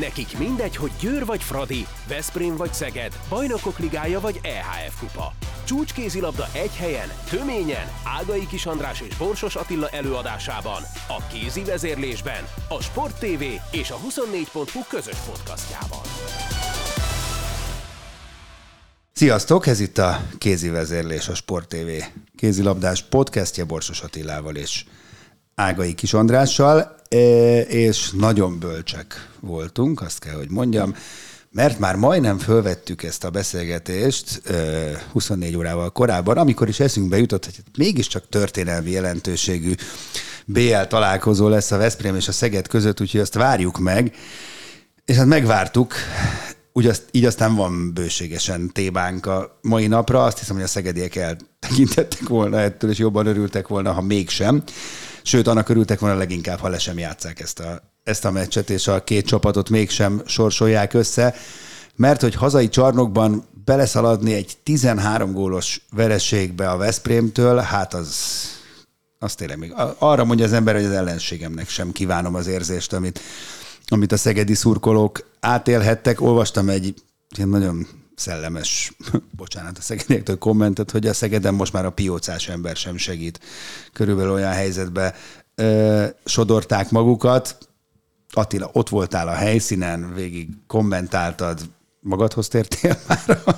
Nekik mindegy, hogy Győr vagy Fradi, Veszprém vagy Szeged, Bajnokok Ligája vagy EHF Kupa. Csúcskézilabda egy helyen, töményen, Ágai Kis András és Borsos Attila előadásában, a kézi vezérlésben, a Sport TV és a 24.hu közös podcastjában. Sziasztok, ez itt a Kézi Vezérlés, a Sport TV kézilabdás podcastja Borsos Attilával és Ágai Kis Andrással, és nagyon bölcsek voltunk, azt kell, hogy mondjam, mert már majdnem fölvettük ezt a beszélgetést 24 e, órával korábban, amikor is eszünkbe jutott, hogy mégiscsak történelmi jelentőségű BL találkozó lesz a Veszprém és a Szeged között, úgyhogy azt várjuk meg, és hát megvártuk, úgy azt, így aztán van bőségesen témánk a mai napra. Azt hiszem, hogy a szegediek eltekintettek volna ettől, és jobban örültek volna, ha mégsem. Sőt, annak örültek volna leginkább, ha le sem játszák ezt a, ezt a meccset, és a két csapatot mégsem sorsolják össze, mert hogy hazai csarnokban beleszaladni egy 13 gólos vereségbe a Veszprémtől, hát az, az tényleg még arra mondja az ember, hogy az ellenségemnek sem kívánom az érzést, amit, amit a szegedi szurkolók átélhettek. Olvastam egy ilyen nagyon szellemes, bocsánat a szegediektől kommentet, hogy a Szegeden most már a piócás ember sem segít. Körülbelül olyan helyzetbe ö, sodorták magukat. Attila, ott voltál a helyszínen, végig kommentáltad, magadhoz tértél már a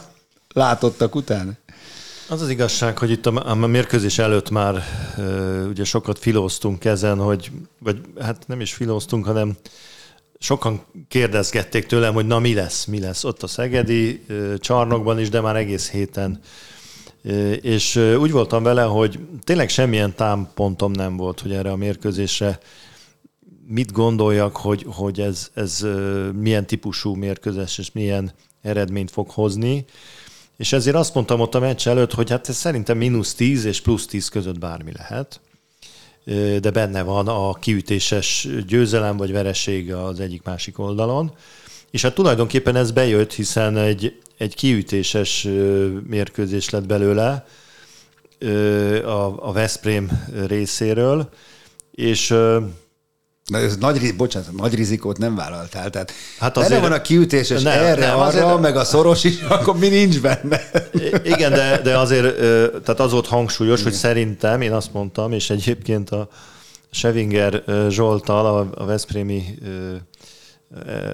látottak után? Az az igazság, hogy itt a, a mérkőzés előtt már uh, ugye sokat filóztunk ezen, hogy, vagy hát nem is filóztunk, hanem sokan kérdezgették tőlem, hogy na mi lesz, mi lesz ott a Szegedi csarnokban is, de már egész héten. És úgy voltam vele, hogy tényleg semmilyen támpontom nem volt, hogy erre a mérkőzésre mit gondoljak, hogy, hogy ez, ez milyen típusú mérkőzés és milyen eredményt fog hozni. És ezért azt mondtam ott a meccs előtt, hogy hát ez szerintem mínusz 10 és plusz 10 között bármi lehet de benne van a kiütéses győzelem vagy vereség az egyik-másik oldalon. És hát tulajdonképpen ez bejött, hiszen egy, egy kiütéses mérkőzés lett belőle a, a Veszprém részéről, és Na ez nagy, bocsánat, nagy rizikót nem vállaltál. Tehát hát azért, van a kiütés, és nem, erre, nem, arra, azért, meg a szoros is, akkor mi nincs benne. Igen, de, de azért tehát az volt hangsúlyos, Igen. hogy szerintem, én azt mondtam, és egyébként a Sevinger Zsoltal, a, a Veszprémi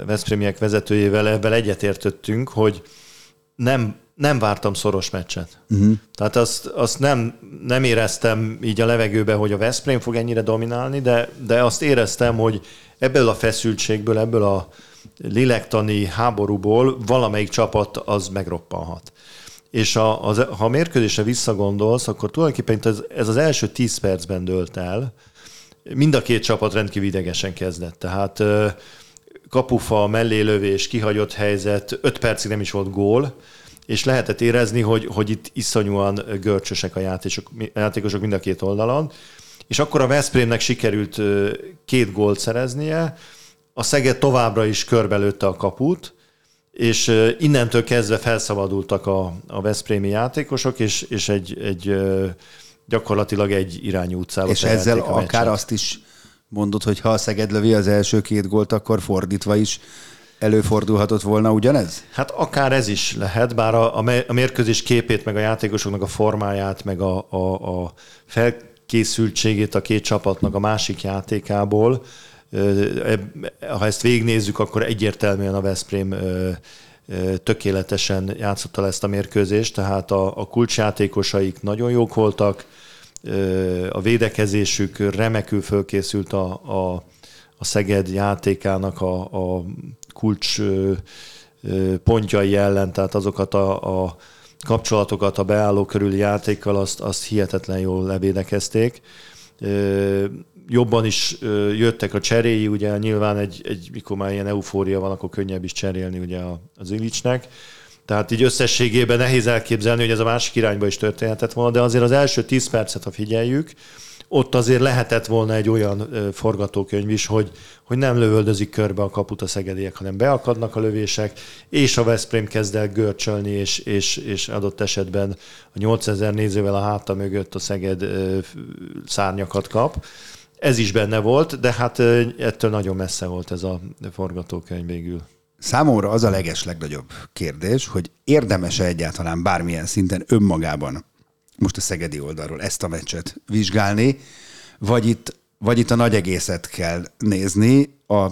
Veszprémiek vezetőjével ebben egyetértettünk, hogy nem nem vártam szoros meccset. Uh-huh. Tehát azt, azt nem, nem éreztem így a levegőbe, hogy a Veszprém fog ennyire dominálni, de, de azt éreztem, hogy ebből a feszültségből, ebből a lélektani háborúból valamelyik csapat az megroppanhat. És a, az, ha a mérkőzésre visszagondolsz, akkor tulajdonképpen ez, ez az első 10 percben dőlt el. Mind a két csapat rendkívül idegesen kezdett. Tehát kapufa, mellélövés, kihagyott helyzet, 5 percig nem is volt gól, és lehetett érezni, hogy, hogy itt iszonyúan görcsösek a játékosok, játékosok mind a két oldalon, és akkor a Veszprémnek sikerült két gólt szereznie, a Szeged továbbra is körbelőtte a kaput, és innentől kezdve felszabadultak a, a Veszprémi játékosok, és, és egy, egy gyakorlatilag egy irányú utcába És ezzel akár azt is mondod, hogy ha a Szeged lövi az első két gólt, akkor fordítva is előfordulhatott volna ugyanez? Hát akár ez is lehet, bár a, a mérkőzés képét, meg a játékosoknak a formáját, meg a, a, a felkészültségét a két csapatnak a másik játékából, ha ezt végignézzük, akkor egyértelműen a Veszprém tökéletesen játszotta ezt a mérkőzést, tehát a, a kulcsjátékosaik nagyon jók voltak, a védekezésük remekül fölkészült a, a, a Szeged játékának a, a kulcs pontjai ellen, tehát azokat a, a kapcsolatokat a beálló körüli játékkal, azt, azt hihetetlen jól levédekezték. Jobban is jöttek a cseréi, ugye nyilván egy, egy mikor már ilyen eufória van, akkor könnyebb is cserélni ugye az Ilicsnek. Tehát így összességében nehéz elképzelni, hogy ez a másik irányba is történhetett volna, de azért az első 10 percet, ha figyeljük, ott azért lehetett volna egy olyan forgatókönyv is, hogy, hogy nem lövöldözik körbe a kaput a szegediek, hanem beakadnak a lövések, és a Veszprém kezd el görcsölni, és, és, és adott esetben a 8000 nézővel a háta mögött a Szeged szárnyakat kap. ez is benne volt, de hát ettől nagyon messze volt ez a forgatókönyv végül. Számomra az a leges legnagyobb kérdés, hogy érdemes-e egyáltalán bármilyen szinten önmagában most a szegedi oldalról ezt a meccset vizsgálni, vagy itt, vagy itt a nagy egészet kell nézni, a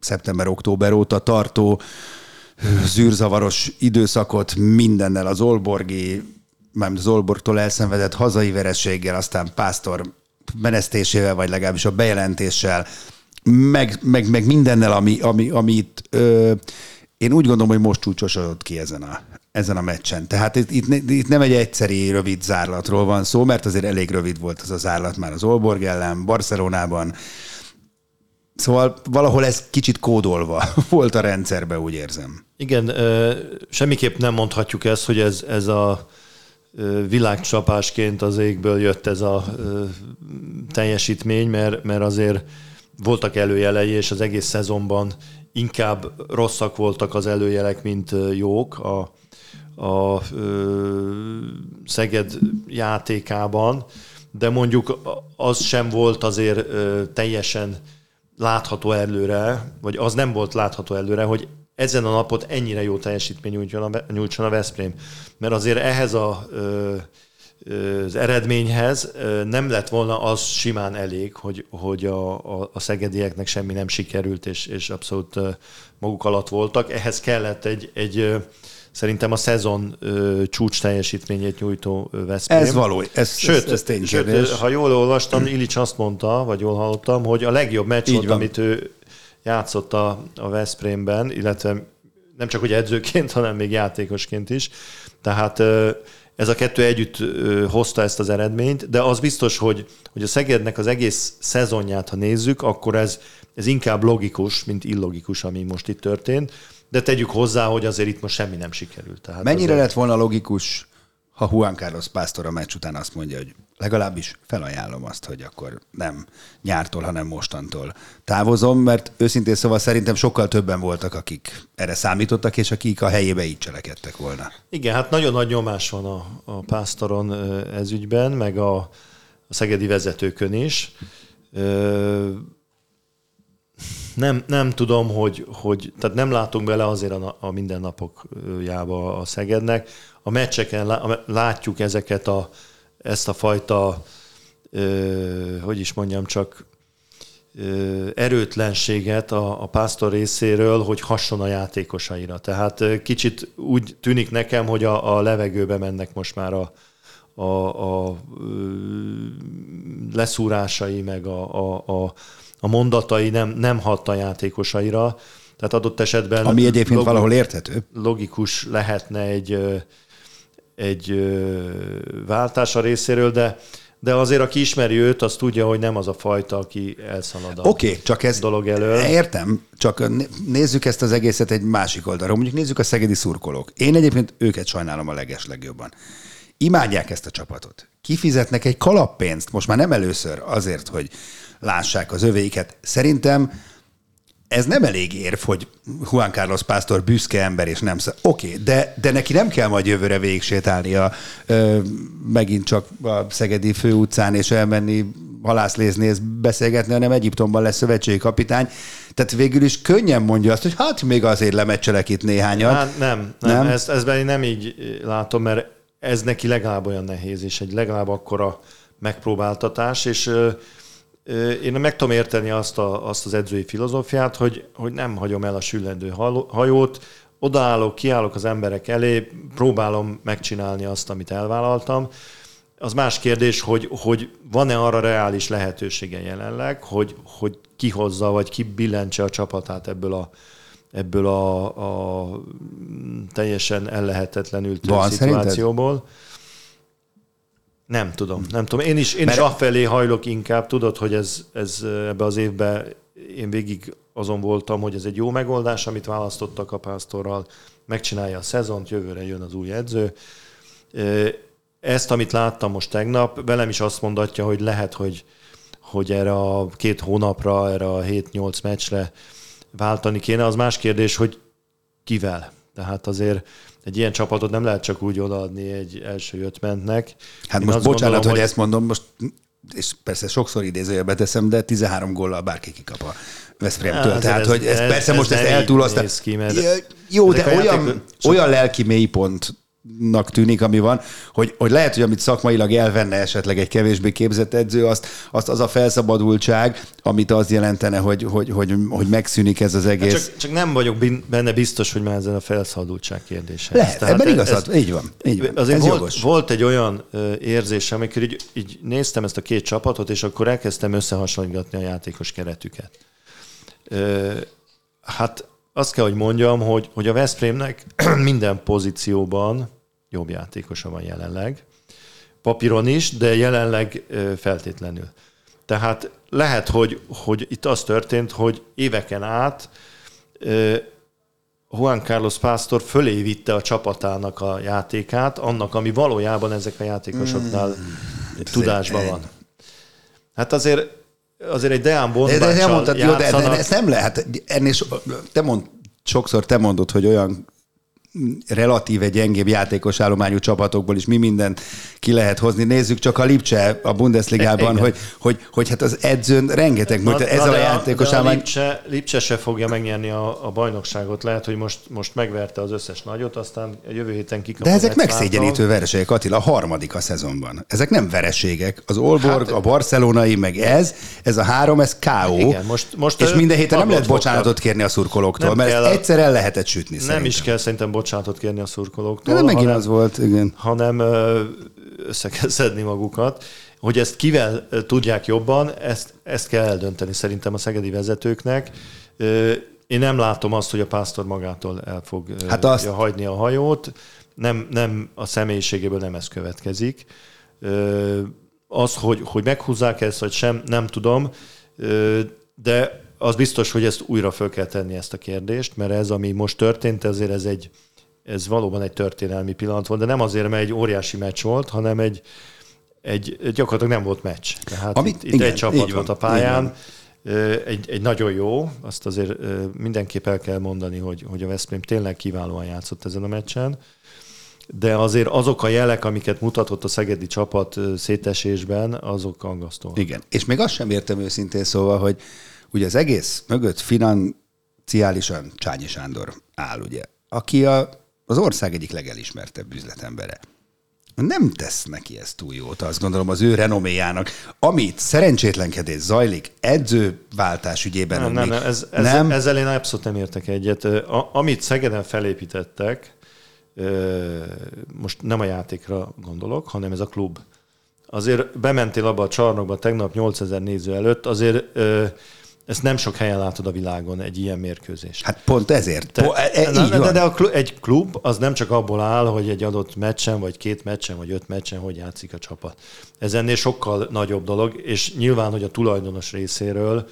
szeptember-október óta tartó zűrzavaros időszakot mindennel az Olborgi, mármint az Olborgtól elszenvedett hazai vereséggel, aztán Pásztor menesztésével, vagy legalábbis a bejelentéssel, meg, meg, meg mindennel, ami, ami, ami itt, ö, én úgy gondolom, hogy most csúcsosodott ki ezen a, ezen a meccsen. Tehát itt, itt, itt nem egy egyszeri rövid zárlatról van szó, mert azért elég rövid volt az a zárlat már az Olborg ellen, Barcelonában. Szóval valahol ez kicsit kódolva volt a rendszerbe, úgy érzem. Igen, semmiképp nem mondhatjuk ezt, hogy ez, ez a világcsapásként az égből jött ez a teljesítmény, mert, mert azért voltak előjelei, és az egész szezonban inkább rosszak voltak az előjelek, mint jók a, a ö, Szeged játékában, de mondjuk az sem volt azért ö, teljesen látható előre, vagy az nem volt látható előre, hogy ezen a napot ennyire jó teljesítmény nyújtson a, nyújtson a Veszprém. Mert azért ehhez a, az eredményhez nem lett volna az simán elég, hogy, hogy a, a, a szegedieknek semmi nem sikerült, és, és abszolút maguk alatt voltak. Ehhez kellett egy, egy szerintem a szezon ö, csúcs teljesítményét nyújtó Veszprém. Ez való, ez, sőt, ez, ez sőt, ha jól olvastam, Ilics azt mondta, vagy jól hallottam, hogy a legjobb meccs volt, amit ő játszott a, a Veszprémben, illetve nem csak hogy edzőként, hanem még játékosként is. Tehát ez a kettő együtt hozta ezt az eredményt, de az biztos, hogy, hogy a Szegednek az egész szezonját, ha nézzük, akkor ez, ez inkább logikus, mint illogikus, ami most itt történt. De tegyük hozzá, hogy azért itt most semmi nem sikerült. Tehát Mennyire azért... lett volna logikus, ha Juan Carlos Pásztor a meccs után azt mondja, hogy legalábbis felajánlom azt, hogy akkor nem nyártól, hanem mostantól távozom, mert őszintén szóval szerintem sokkal többen voltak, akik erre számítottak, és akik a helyébe így cselekedtek volna. Igen, hát nagyon nagy nyomás van a, a pásztoron ez ügyben, meg a, a szegedi vezetőkön is. Nem, nem tudom, hogy, hogy, tehát nem látunk bele azért a, a mindennapokjába a Szegednek. A meccseken látjuk ezeket a, ezt a fajta, ö, hogy is mondjam, csak ö, erőtlenséget a, a pásztor részéről, hogy hasson a játékosaira. Tehát kicsit úgy tűnik nekem, hogy a, a levegőbe mennek most már a, a, a ö, leszúrásai, meg a, a, a, a mondatai nem, nem hat a játékosaira. Tehát adott esetben... Ami egyébként log, valahol érthető. Logikus lehetne egy egy váltása részéről, de de azért, aki ismeri őt, az tudja, hogy nem az a fajta, aki elszalad a okay, csak ez dolog elől. Értem, csak nézzük ezt az egészet egy másik oldalról. Mondjuk nézzük a szegedi szurkolók. Én egyébként őket sajnálom a leges legjobban. Imádják ezt a csapatot. Kifizetnek egy kalappénzt, most már nem először azért, hogy lássák az övéiket. Szerintem ez nem elég érv, hogy Juan Carlos Pásztor büszke ember, és nem Oké, okay, de, de neki nem kell majd jövőre végig sétálnia ö, megint csak a Szegedi főutcán, és elmenni halászlézni, és beszélgetni, hanem Egyiptomban lesz szövetségi kapitány. Tehát végül is könnyen mondja azt, hogy hát még azért lemecselek itt néhányat. Hát nem, nem, nem? Ezt, ezt én nem így látom, mert ez neki legalább olyan nehéz, és egy legalább akkora megpróbáltatás, és én meg tudom érteni azt, a, azt az edzői filozófiát, hogy, hogy nem hagyom el a süllendő hajót, odaállok, kiállok az emberek elé, próbálom megcsinálni azt, amit elvállaltam. Az más kérdés, hogy, hogy van-e arra reális lehetősége jelenleg, hogy, hogy kihozza, vagy kibillentse a csapatát ebből a, ebből a, a teljesen ellehetetlenült van, szituációból. Szerinted? Nem tudom, nem tudom. Én is, én Mert... is afelé hajlok inkább, tudod, hogy ez, ez ebbe az évben én végig azon voltam, hogy ez egy jó megoldás, amit választottak a pásztorral, megcsinálja a szezont, jövőre jön az új edző. Ezt, amit láttam most tegnap, velem is azt mondatja, hogy lehet, hogy, hogy erre a két hónapra, erre a 7-8 meccsre váltani kéne. Az más kérdés, hogy kivel. Tehát azért egy ilyen csapatot nem lehet csak úgy odaadni egy első ötmentnek. Hát Én most bocsánat, gondolom, hogy, hogy ezt mondom, most és persze sokszor idézőjelbe teszem, de 13 góllal bárki kikap a Veszprémtől. Hát, Tehát, ez- hogy ez, ez- persze ez most ezt néz ki, mert Jó, de olyan, játékok- olyan lelki mélypontnak tűnik, ami van, hogy, hogy lehet, hogy amit szakmailag elvenne esetleg egy kevésbé képzett edző, azt, azt az a felszabadultság, amit az jelentene, hogy, hogy, hogy, hogy megszűnik ez az egész. Csak, csak nem vagyok benne biztos, hogy már ezen a felszabadultság kérdése. Lehet, Tehát ebben ez- igazad, így van, így van. Azért Ez volt, jogos. volt egy olyan ö, érzésem, amikor így, így néztem ezt a két csapatot, és akkor elkezdtem összehasonlítgatni a játékos keretüket. Hát azt kell, hogy mondjam, hogy, hogy a Veszprémnek minden pozícióban jobb játékosa van jelenleg. Papíron is, de jelenleg feltétlenül. Tehát lehet, hogy, hogy itt az történt, hogy éveken át Juan Carlos Pásztor fölé vitte a csapatának a játékát, annak, ami valójában ezek a játékosoknál mm, tudásban van. Hát azért, azért egy Deán De, de, de Bondbáccsal mondtad, jó, de, de, de ezt nem lehet. Ennél so, te mond, sokszor te mondod, hogy olyan relatíve gyengébb játékos állományú csapatokból is mi mindent ki lehet hozni. Nézzük csak a Lipcse a Bundesligában, Igen. hogy, hogy, hogy hát az edzőn rengeteg, na, ez na, a játékos de a állomány. Lipcse, Lipcse se fogja megnyerni a, a bajnokságot. Lehet, hogy most, most megverte az összes nagyot, aztán jövő héten kikapja. De ezek megszégyenítő vereségek, Attila, a harmadik a szezonban. Ezek nem vereségek. Az Olborg, a barcelonai, meg ez, ez a három, ez K.O. Igen, most- most és minden héten nem lehet bocsánatot kérni a szurkolóktól, Nem mert kell ezt egyszer el lehetett sütni Nem szerintem. is kell szerintem bocsánatot kérni a szurkolóktól. De megint hanem- az volt, igen. hanem össze kell szedni magukat. Hogy ezt kivel tudják jobban, ezt, ezt kell eldönteni szerintem a szegedi vezetőknek. Én nem látom azt, hogy a pásztor magától el fog Hát azt- hagyni a hajót. Nem, nem a személyiségéből nem ez következik. Az, hogy, hogy meghúzzák ezt, vagy sem, nem tudom. De az biztos, hogy ezt újra föl kell tenni ezt a kérdést, mert ez, ami most történt, ezért ez egy, ez valóban egy történelmi pillanat volt, de nem azért, mert egy óriási meccs volt, hanem egy, egy gyakorlatilag nem volt meccs. Tehát Amit- itt, itt igen, egy csapat így volt van, a pályán, egy, egy nagyon jó, azt azért mindenképp el kell mondani, hogy, hogy a Veszprém tényleg kiválóan játszott ezen a meccsen, de azért azok a jelek, amiket mutatott a szegedi csapat szétesésben, azok aggasztóak. Igen. És még azt sem értem őszintén szóval, hogy ugye az egész mögött financiálisan Csányi Sándor áll, ugye, aki a, az ország egyik legelismertebb üzletembere. Nem tesz neki ezt túl jót, azt gondolom, az ő renoméjának. Amit szerencsétlenkedés zajlik, edzőváltás ügyében. Nem, nem, nem, ez, ez, nem? ezzel én abszolút nem értek egyet. A, amit Szegeden felépítettek, most nem a játékra gondolok, hanem ez a klub. Azért bementél abba a csarnokba tegnap 8000 néző előtt, azért ezt nem sok helyen látod a világon, egy ilyen mérkőzést. Hát pont ezért. Te- Po, e, e, de, így de, de a klub, egy klub az nem csak abból áll, hogy egy adott meccsen, vagy két meccsen, vagy öt meccsen hogy játszik a csapat. Ez ennél sokkal nagyobb dolog, és nyilván, hogy a tulajdonos részéről,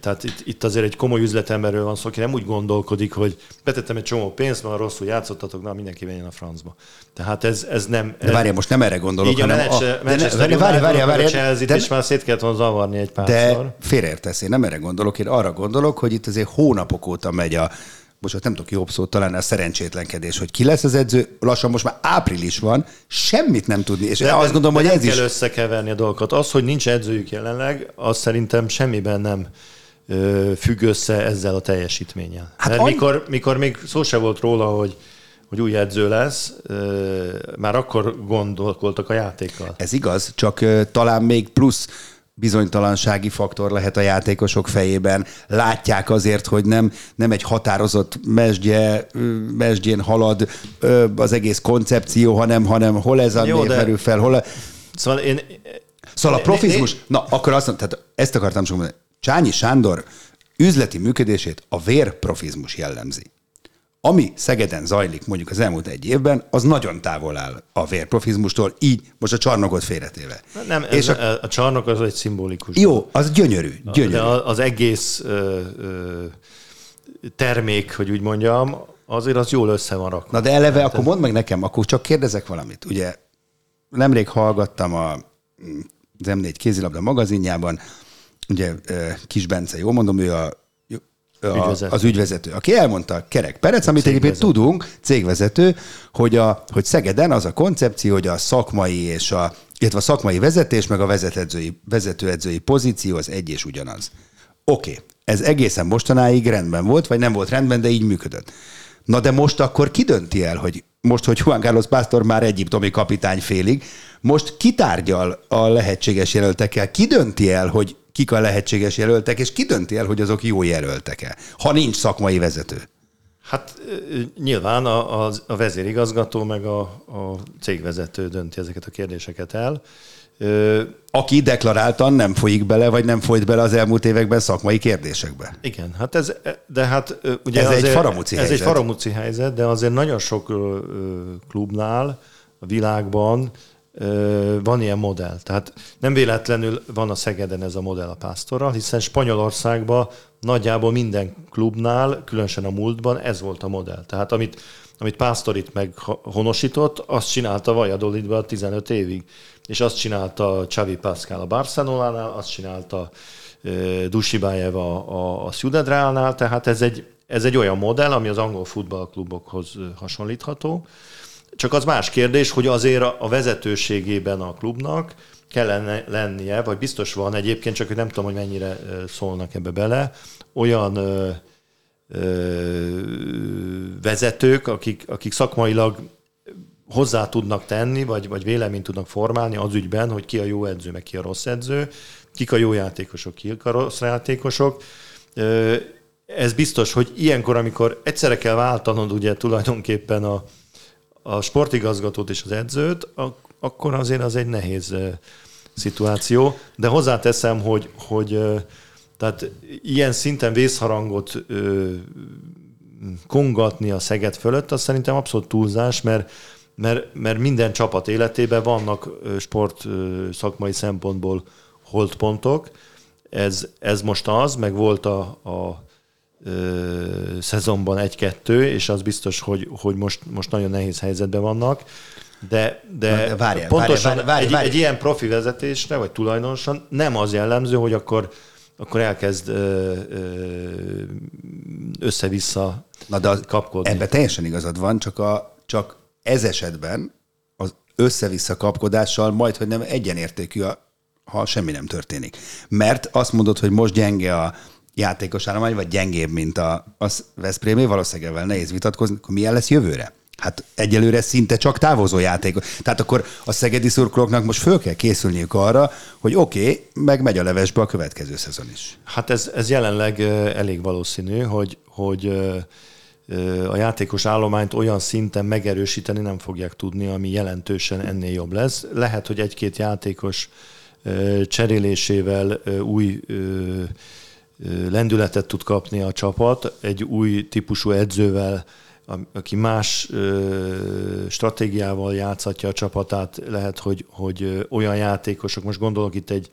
tehát itt, itt azért egy komoly üzletemberről van szó, aki nem úgy gondolkodik, hogy betettem egy csomó pénzt, mert rosszul játszottatok, na mindenki menjen a francba. Tehát ez, ez nem... De várjál, most nem erre gondolok, így a hanem... Manchester, de ne- várjál, United, meg a Chelsea-t de- is már szét kellett volna zavarni egy párszor. De félreértesz, én nem erre gondolok, én arra gondolok, hogy itt azért hónapok óta megy a, most nem tudok jobb szót találni, a szerencsétlenkedés, hogy ki lesz az edző, lassan most már április van, semmit nem tudni, és De azt nem- gondolom, de hogy nem ez is... kell összekeverni a dolgokat. Az, hogy nincs edzőjük jelenleg, az szerintem semmiben nem ö, függ össze ezzel a teljesítménnyel. Hát Mert annyi- mikor, mikor még szó se volt róla, hogy, hogy új edző lesz, ö, már akkor gondolkoltak a játékkal. Ez igaz, csak ö, talán még plusz bizonytalansági faktor lehet a játékosok fejében. Látják azért, hogy nem, nem egy határozott mesdje, mesdjén halad az egész koncepció, hanem, hanem hol ez a Jó, név de- merül fel, hol a... Szóval én... Szóval a profizmus, na akkor azt mondom, tehát ezt akartam csak mondani. Csányi Sándor üzleti működését a vérprofizmus jellemzi. Ami Szegeden zajlik mondjuk az elmúlt egy évben, az nagyon távol áll a vérprofizmustól, így most a csarnokot félretéve. Nem, És a, a, a csarnok az egy szimbolikus. jó, az gyönyörű, gyönyörű. De az egész ö, ö, termék, hogy úgy mondjam, azért az jól össze van rakva. Na de eleve, akkor mondd meg nekem, akkor csak kérdezek valamit. Ugye nemrég hallgattam a, az M4 kézilabda magazinjában, ugye Kis Bence, jól mondom, ő a a, Ügyvezető. az ügyvezető, aki elmondta Kerek Perec, amit egyébként tudunk, cégvezető, hogy, a, hogy Szegeden az a koncepció, hogy a szakmai és a, illetve a szakmai vezetés, meg a vezetőedzői, vezetőedzői pozíció az egy és ugyanaz. Oké, okay. ez egészen mostanáig rendben volt, vagy nem volt rendben, de így működött. Na de most akkor ki dönti el, hogy most, hogy Juan Carlos Pásztor már egyiptomi kapitány félig, most kitárgyal a lehetséges jelöltekkel, ki dönti el, hogy kik a lehetséges jelöltek, és ki dönti el, hogy azok jó jelöltek-e, ha nincs szakmai vezető. Hát nyilván a, a, a vezérigazgató meg a, a cégvezető dönti ezeket a kérdéseket el. Ö, Aki deklaráltan nem folyik bele, vagy nem folyt bele az elmúlt években szakmai kérdésekbe. Igen, hát ez, de hát ugye Ez egy azért, faramúci ez egy helyzet. faramúci helyzet, de azért nagyon sok klubnál a világban van ilyen modell. Tehát nem véletlenül van a Szegeden ez a modell a pásztorral, hiszen Spanyolországban nagyjából minden klubnál, különösen a múltban ez volt a modell. Tehát amit, amit Pásztor itt meghonosított, azt csinálta Valladolidban 15 évig. És azt csinálta Xavi Pascal a Barcelonánál, azt csinálta Dusibájev a, a, a Ciudad tehát ez egy, ez egy olyan modell, ami az angol futballklubokhoz hasonlítható. Csak az más kérdés, hogy azért a vezetőségében a klubnak kellene lennie, vagy biztos van egyébként, csak hogy nem tudom, hogy mennyire szólnak ebbe bele, olyan ö, ö, vezetők, akik, akik szakmailag hozzá tudnak tenni, vagy, vagy véleményt tudnak formálni az ügyben, hogy ki a jó edző, meg ki a rossz edző, kik a jó játékosok, kik a rossz játékosok. Ez biztos, hogy ilyenkor, amikor egyszerre kell váltanod ugye tulajdonképpen a, a sportigazgatót és az edzőt, ak- akkor azért az egy nehéz szituáció. De hozzáteszem, hogy, hogy tehát ilyen szinten vészharangot kongatni a Szeged fölött, az szerintem abszolút túlzás, mert, mert, mert minden csapat életében vannak sport szakmai szempontból holdpontok. Ez, ez most az, meg volt a, a szezonban egy-kettő, és az biztos, hogy, hogy most, most nagyon nehéz helyzetben vannak. De, de, várjál, pontosan várjál, várjál, egy, várjál. egy ilyen profi vezetésre, vagy tulajdonosan nem az jellemző, hogy akkor, akkor elkezd össze-vissza Na de az, kapkodni. ebben teljesen igazad van, csak, a, csak ez esetben az össze-vissza kapkodással majd, hogy nem egyenértékű, a, ha semmi nem történik. Mert azt mondod, hogy most gyenge a játékos állomány, vagy gyengébb, mint a, a Veszprémé, valószínűleg ebben nehéz vitatkozni, akkor milyen lesz jövőre? Hát egyelőre szinte csak távozó játékos. Tehát akkor a szegedi szurkolóknak most föl kell készülniük arra, hogy oké, okay, meg megy a levesbe a következő szezon is. Hát ez, ez jelenleg elég valószínű, hogy, hogy a játékos állományt olyan szinten megerősíteni nem fogják tudni, ami jelentősen ennél jobb lesz. Lehet, hogy egy-két játékos cserélésével új lendületet tud kapni a csapat, egy új típusú edzővel, aki más ö, stratégiával játszhatja a csapatát, lehet, hogy, hogy olyan játékosok, most gondolok itt egy,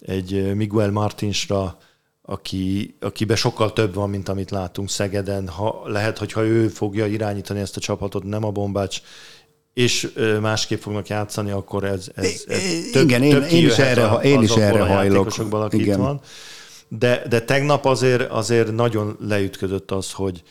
egy Miguel Martinsra, aki, akiben sokkal több van, mint amit látunk Szegeden. Ha, lehet, hogy ha ő fogja irányítani ezt a csapatot, nem a bombács, és másképp fognak játszani, akkor ez, ez, ez igen, én- én is erre- a- én is erre hajlok. Igen. van. De, de tegnap azért, azért nagyon leütközött az, hogy,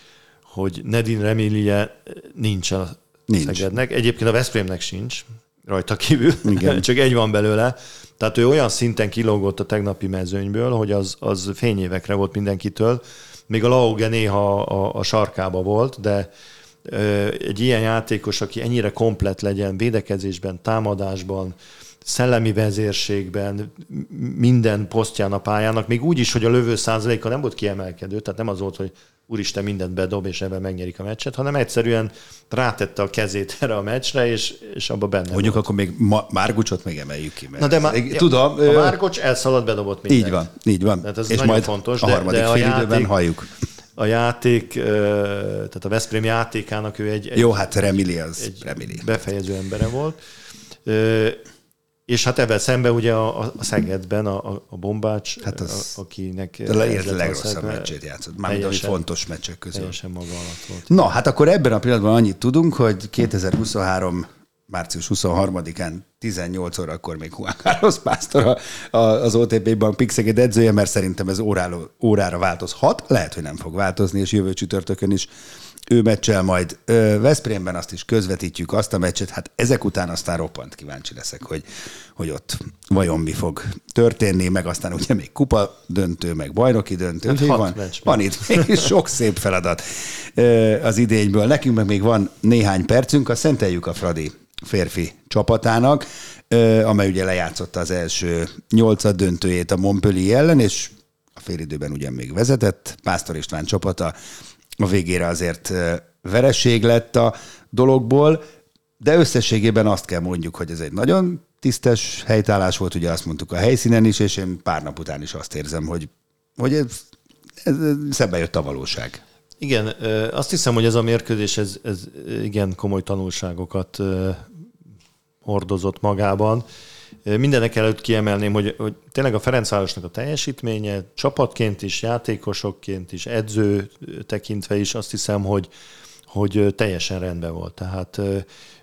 hogy Nedin Remilije nincs a Nincs. nincs. Szegednek. Egyébként a Veszprémnek sincs rajta kívül, Igen. csak egy van belőle. Tehát ő olyan szinten kilógott a tegnapi mezőnyből, hogy az, az fényévekre volt mindenkitől. Még a Lauge néha a, a sarkába volt, de ö, egy ilyen játékos, aki ennyire komplet legyen védekezésben, támadásban, szellemi vezérségben, minden posztján a pályának, még úgy is, hogy a lövő százaléka nem volt kiemelkedő, tehát nem az volt, hogy úristen mindent bedob, és ebben megnyerik a meccset, hanem egyszerűen rátette a kezét erre a meccsre, és, és abba benne Mondjuk volt. akkor még ma, Márgucsot még emeljük ki. Mert Na de Én tudom, a Márgocs elszaladt, bedobott mindent. így van, így van. Tehát ez És nagyon majd fontos, a de- harmadik de a fél időben játék- halljuk. A játék, tehát a Veszprém játékának ő egy, egy Jó, hát Remili az egy Remili. befejező embere volt. És hát ebben szemben ugye a, a- a Szegedben a, a- a Bombács, Hát az- az, akinek... De a legrosszabb meccsét játszott. Mármint ami fontos meccsek közül. Teljesen maga alatt volt. Na, hát akkor ebben a pillanatban annyit tudunk, hogy 2023 március 23-án 18 órakor még Juan Carlos Pásztor az OTP-ban Pixeged edzője, mert szerintem ez órára, órára változhat. Lehet, hogy nem fog változni, és jövő csütörtökön is ő meccsel majd Veszprémben, azt is közvetítjük, azt a meccset, hát ezek után aztán roppant kíváncsi leszek, hogy, hogy ott vajon mi fog történni, meg aztán ugye még kupa döntő, meg bajnoki döntő, hát van, van itt még sok szép feladat az idényből. Nekünk meg még van néhány percünk, a szenteljük a Fradi férfi csapatának, amely ugye lejátszotta az első nyolcad döntőjét a Montpellier ellen, és a félidőben ugyan még vezetett. Pásztor István csapata a végére azért vereség lett a dologból, de összességében azt kell mondjuk, hogy ez egy nagyon tisztes helytállás volt, ugye azt mondtuk a helyszínen is, és én pár nap után is azt érzem, hogy, hogy ez, ez szembe jött a valóság. Igen, azt hiszem, hogy ez a mérkőzés, ez, ez igen komoly tanulságokat hordozott magában. Mindenek előtt kiemelném, hogy, hogy tényleg a Ferencvárosnak a teljesítménye csapatként is, játékosokként is, edző tekintve is azt hiszem, hogy, hogy teljesen rendben volt. Tehát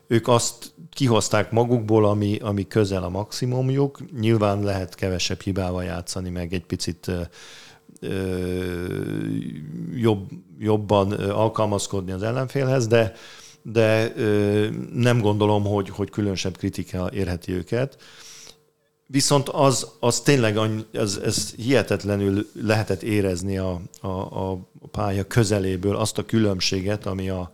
ők azt kihozták magukból, ami, ami közel a maximumjuk. Nyilván lehet kevesebb hibával játszani, meg egy picit jobb, jobban alkalmazkodni az ellenfélhez, de, de nem gondolom, hogy, hogy különösebb kritika érheti őket. Viszont az, az tényleg az, ez hihetetlenül lehetett érezni a, a, a pálya közeléből azt a különbséget, ami a,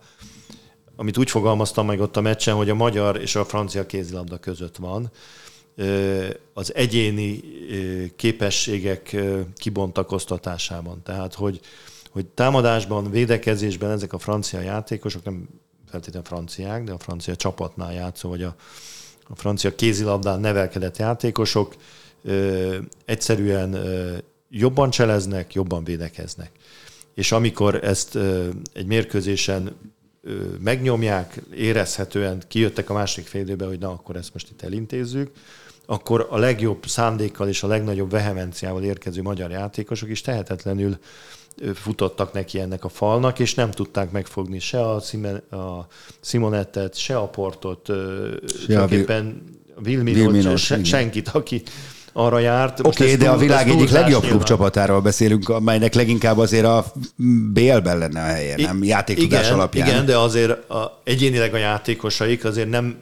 amit úgy fogalmaztam meg ott a meccsen, hogy a magyar és a francia kézilabda között van. Az egyéni képességek kibontakoztatásában. Tehát, hogy, hogy támadásban, védekezésben ezek a francia játékosok, nem feltétlenül franciák, de a francia csapatnál játszó, vagy a, a francia kézilabdán nevelkedett játékosok ö, egyszerűen ö, jobban cseleznek, jobban védekeznek. És amikor ezt ö, egy mérkőzésen ö, megnyomják, érezhetően kijöttek a másik fél időbe, hogy na, akkor ezt most itt elintézzük, akkor a legjobb szándékkal és a legnagyobb vehemenciával érkező magyar játékosok is tehetetlenül futottak neki ennek a falnak, és nem tudták megfogni se a, Simen, a Simonettet, se a Portot, a Vilminot, se, senkit, aki arra járt. Oké, okay, de a világ egyik legjobb klubcsapatáról beszélünk, amelynek leginkább azért a BL-ben lenne a helye, nem játéktudás igen, alapján. Igen, de azért a, egyénileg a játékosaik azért nem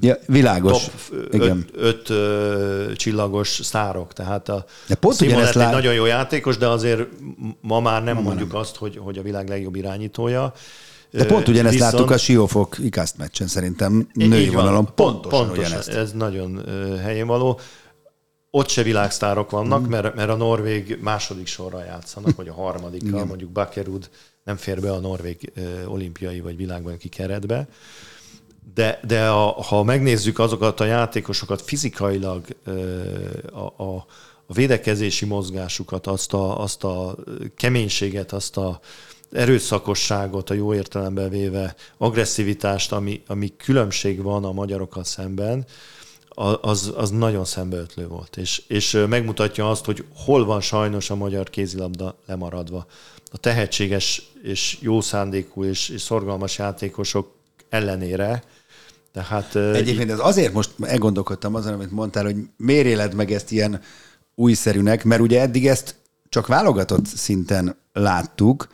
ja, világos. Top Igen. Öt, öt csillagos szárok. Tehát a de pont Simon egy lát... nagyon jó játékos, de azért ma már nem ma mondjuk nem. azt, hogy, hogy a világ legjobb irányítója. De pont ugyanezt Viszont... láttuk a Siófok ikászt meccsen szerintem női vonalon. Pontosan, pontosan ugyanezt. Ez nagyon helyén való. Ott se világsztárok vannak, mm. mert, mert a Norvég második sorra játszanak, vagy a harmadikkal, mondjuk Bakerud nem fér be a Norvég olimpiai vagy világbajnoki keretbe de, de a, ha megnézzük azokat a játékosokat fizikailag, a, a, a védekezési mozgásukat, azt a, azt a keménységet, azt a erőszakosságot a jó értelemben véve, agresszivitást, ami, ami különbség van a magyarokkal szemben, az, az nagyon szembeötlő volt. És, és megmutatja azt, hogy hol van sajnos a magyar kézilabda lemaradva. A tehetséges és jó szándékú és, és szorgalmas játékosok ellenére tehát, Egyébként ez azért most elgondolkodtam azon, amit mondtál, hogy miért éled meg ezt ilyen újszerűnek, mert ugye eddig ezt csak válogatott szinten láttuk,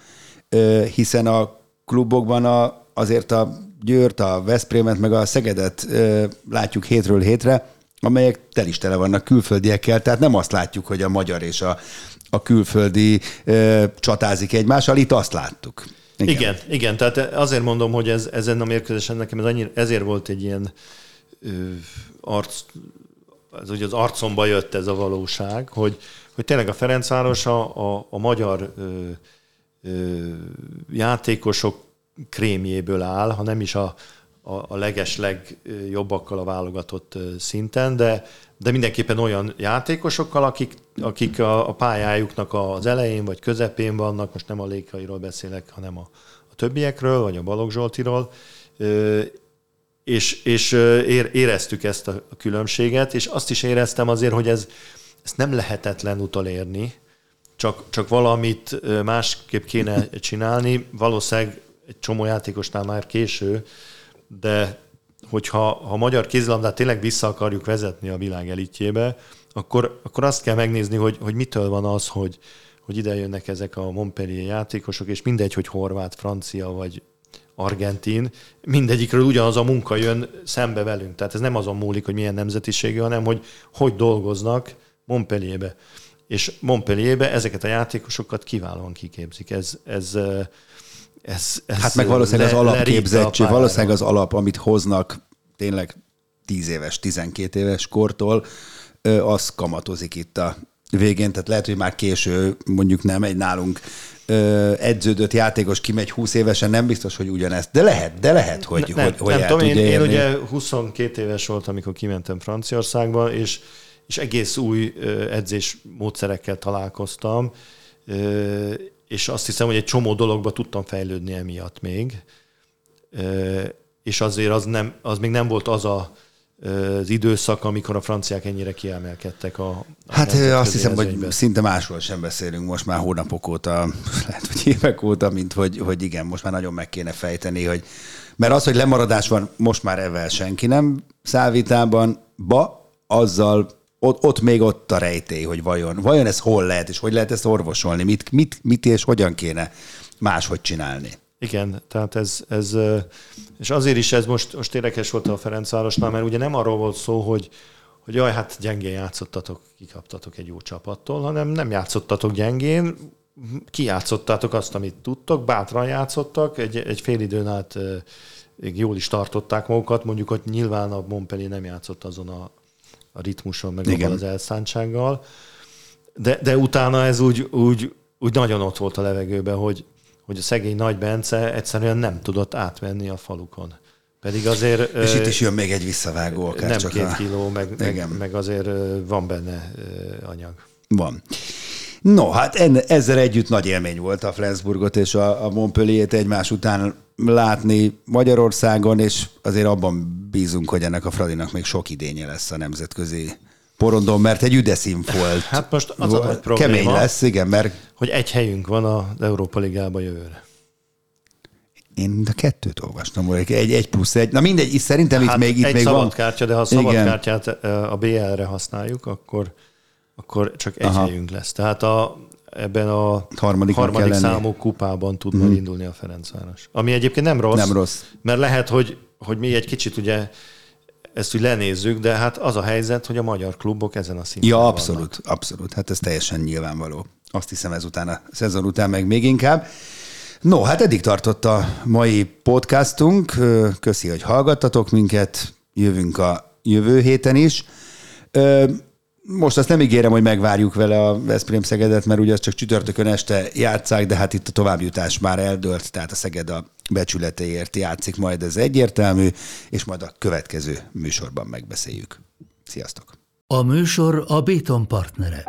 hiszen a klubokban a, azért a Győrt, a Veszprémet, meg a Szegedet látjuk hétről hétre, amelyek tel is tele vannak külföldiekkel, tehát nem azt látjuk, hogy a magyar és a, a külföldi ö, csatázik egymással, itt azt láttuk. Igen. igen, igen, tehát azért mondom, hogy ez, ezen a mérkőzésen nekem ez annyira, ezért volt egy ilyen ö, arc, ez ugye az arcomba jött ez a valóság, hogy, hogy tényleg a Ferencváros a, a, a magyar ö, ö, játékosok krémjéből áll, ha nem is a, a, a leges legjobbakkal a válogatott szinten, de, de mindenképpen olyan játékosokkal, akik, akik a, a pályájuknak az elején vagy közepén vannak, most nem a Lékairól beszélek, hanem a, a többiekről, vagy a Balogh Zsoltiról, és, és éreztük ezt a különbséget, és azt is éreztem azért, hogy ez, ezt nem lehetetlen utolérni, csak, csak valamit másképp kéne csinálni. Valószínűleg egy csomó játékosnál már késő, de hogyha ha a magyar kézilabdát tényleg vissza akarjuk vezetni a világ elitjébe, akkor, akkor azt kell megnézni, hogy, hogy mitől van az, hogy, hogy ide jönnek ezek a Montpellier játékosok, és mindegy, hogy horvát, francia vagy argentin, mindegyikről ugyanaz a munka jön szembe velünk. Tehát ez nem azon múlik, hogy milyen nemzetiségű, hanem hogy hogy dolgoznak Montpellierbe. És Montpellierbe ezeket a játékosokat kiválóan kiképzik. Ez, ez, ez, ez hát meg valószínűleg le, az alapképzettség, valószínűleg az alap, amit hoznak tényleg 10 éves, 12 éves kortól, az kamatozik itt a végén, tehát lehet, hogy már késő, mondjuk nem egy nálunk edződött játékos kimegy 20 évesen, nem biztos, hogy ugyanezt. De lehet, de lehet, hogy, nem, hogy, hogy nem tudom, én, én ugye 22 éves voltam, amikor kimentem Franciaországba, és, és egész új edzés módszerekkel találkoztam, és azt hiszem, hogy egy csomó dologba tudtam fejlődni emiatt még, és azért az, nem, az még nem volt az a az időszak, amikor a franciák ennyire kiemelkedtek a, a Hát azt hiszem, hogy szinte másról sem beszélünk most már hónapok óta, lehet, hogy évek óta, mint hogy, hogy igen, most már nagyon meg kéne fejteni, hogy mert az, hogy lemaradás van, most már ezzel senki nem szállvitában, ba, azzal ott, ott még ott a rejtély, hogy vajon, vajon ez hol lehet, és hogy lehet ezt orvosolni, mit, mit, mit és hogyan kéne máshogy csinálni. Igen, tehát ez, ez, és azért is ez most, most érdekes volt a Ferencvárosnál, mert ugye nem arról volt szó, hogy, hogy jaj, hát gyengén játszottatok, kikaptatok egy jó csapattól, hanem nem játszottatok gyengén, kijátszottátok azt, amit tudtok, bátran játszottak, egy, egy fél időn át jól is tartották magukat, mondjuk, hogy nyilván a Montpellier nem játszott azon a, a ritmuson, meg Igen. az elszántsággal, de, de utána ez úgy, úgy, úgy nagyon ott volt a levegőben, hogy, hogy a szegény Nagy Bence egyszerűen nem tudott átmenni a falukon. Pedig azért... És itt is jön még egy visszavágó akár Nem csak két a... kiló, meg, meg, meg azért van benne anyag. Van. No, hát enne, ezzel együtt nagy élmény volt a Flensburgot és a, a Montpellier-t egymás után látni Magyarországon, és azért abban bízunk, hogy ennek a Fradinak még sok idénye lesz a nemzetközi porondon, mert egy üdeszín volt. Hát most az a nagy probléma, Kemény lesz, igen, mert... Hogy egy helyünk van az Európa Ligába jövőre. Én a kettőt olvastam, hogy egy, egy plusz egy. Na mindegy, szerintem hát itt még, itt egy még van. kártya, de ha a szabadkártyát a BL-re használjuk, akkor, akkor csak egy Aha. helyünk lesz. Tehát a, ebben a harmadik, harmadik számú kupában tud mm. indulni a Ferencváros. Ami egyébként nem rossz, nem rossz. mert lehet, hogy, hogy mi egy kicsit ugye ezt úgy lenézzük, de hát az a helyzet, hogy a magyar klubok ezen a szinten Ja, abszolút, vannak. abszolút. Hát ez teljesen nyilvánvaló. Azt hiszem ezután a szezon után meg még inkább. No, hát eddig tartott a mai podcastunk. Köszi, hogy hallgattatok minket. Jövünk a jövő héten is. Most azt nem ígérem, hogy megvárjuk vele a Veszprém Szegedet, mert ugye az csak csütörtökön este játszák, de hát itt a továbbjutás már eldőlt, tehát a Szeged a becsületéért játszik majd, ez egyértelmű, és majd a következő műsorban megbeszéljük. Sziasztok! A műsor a Béton partnere.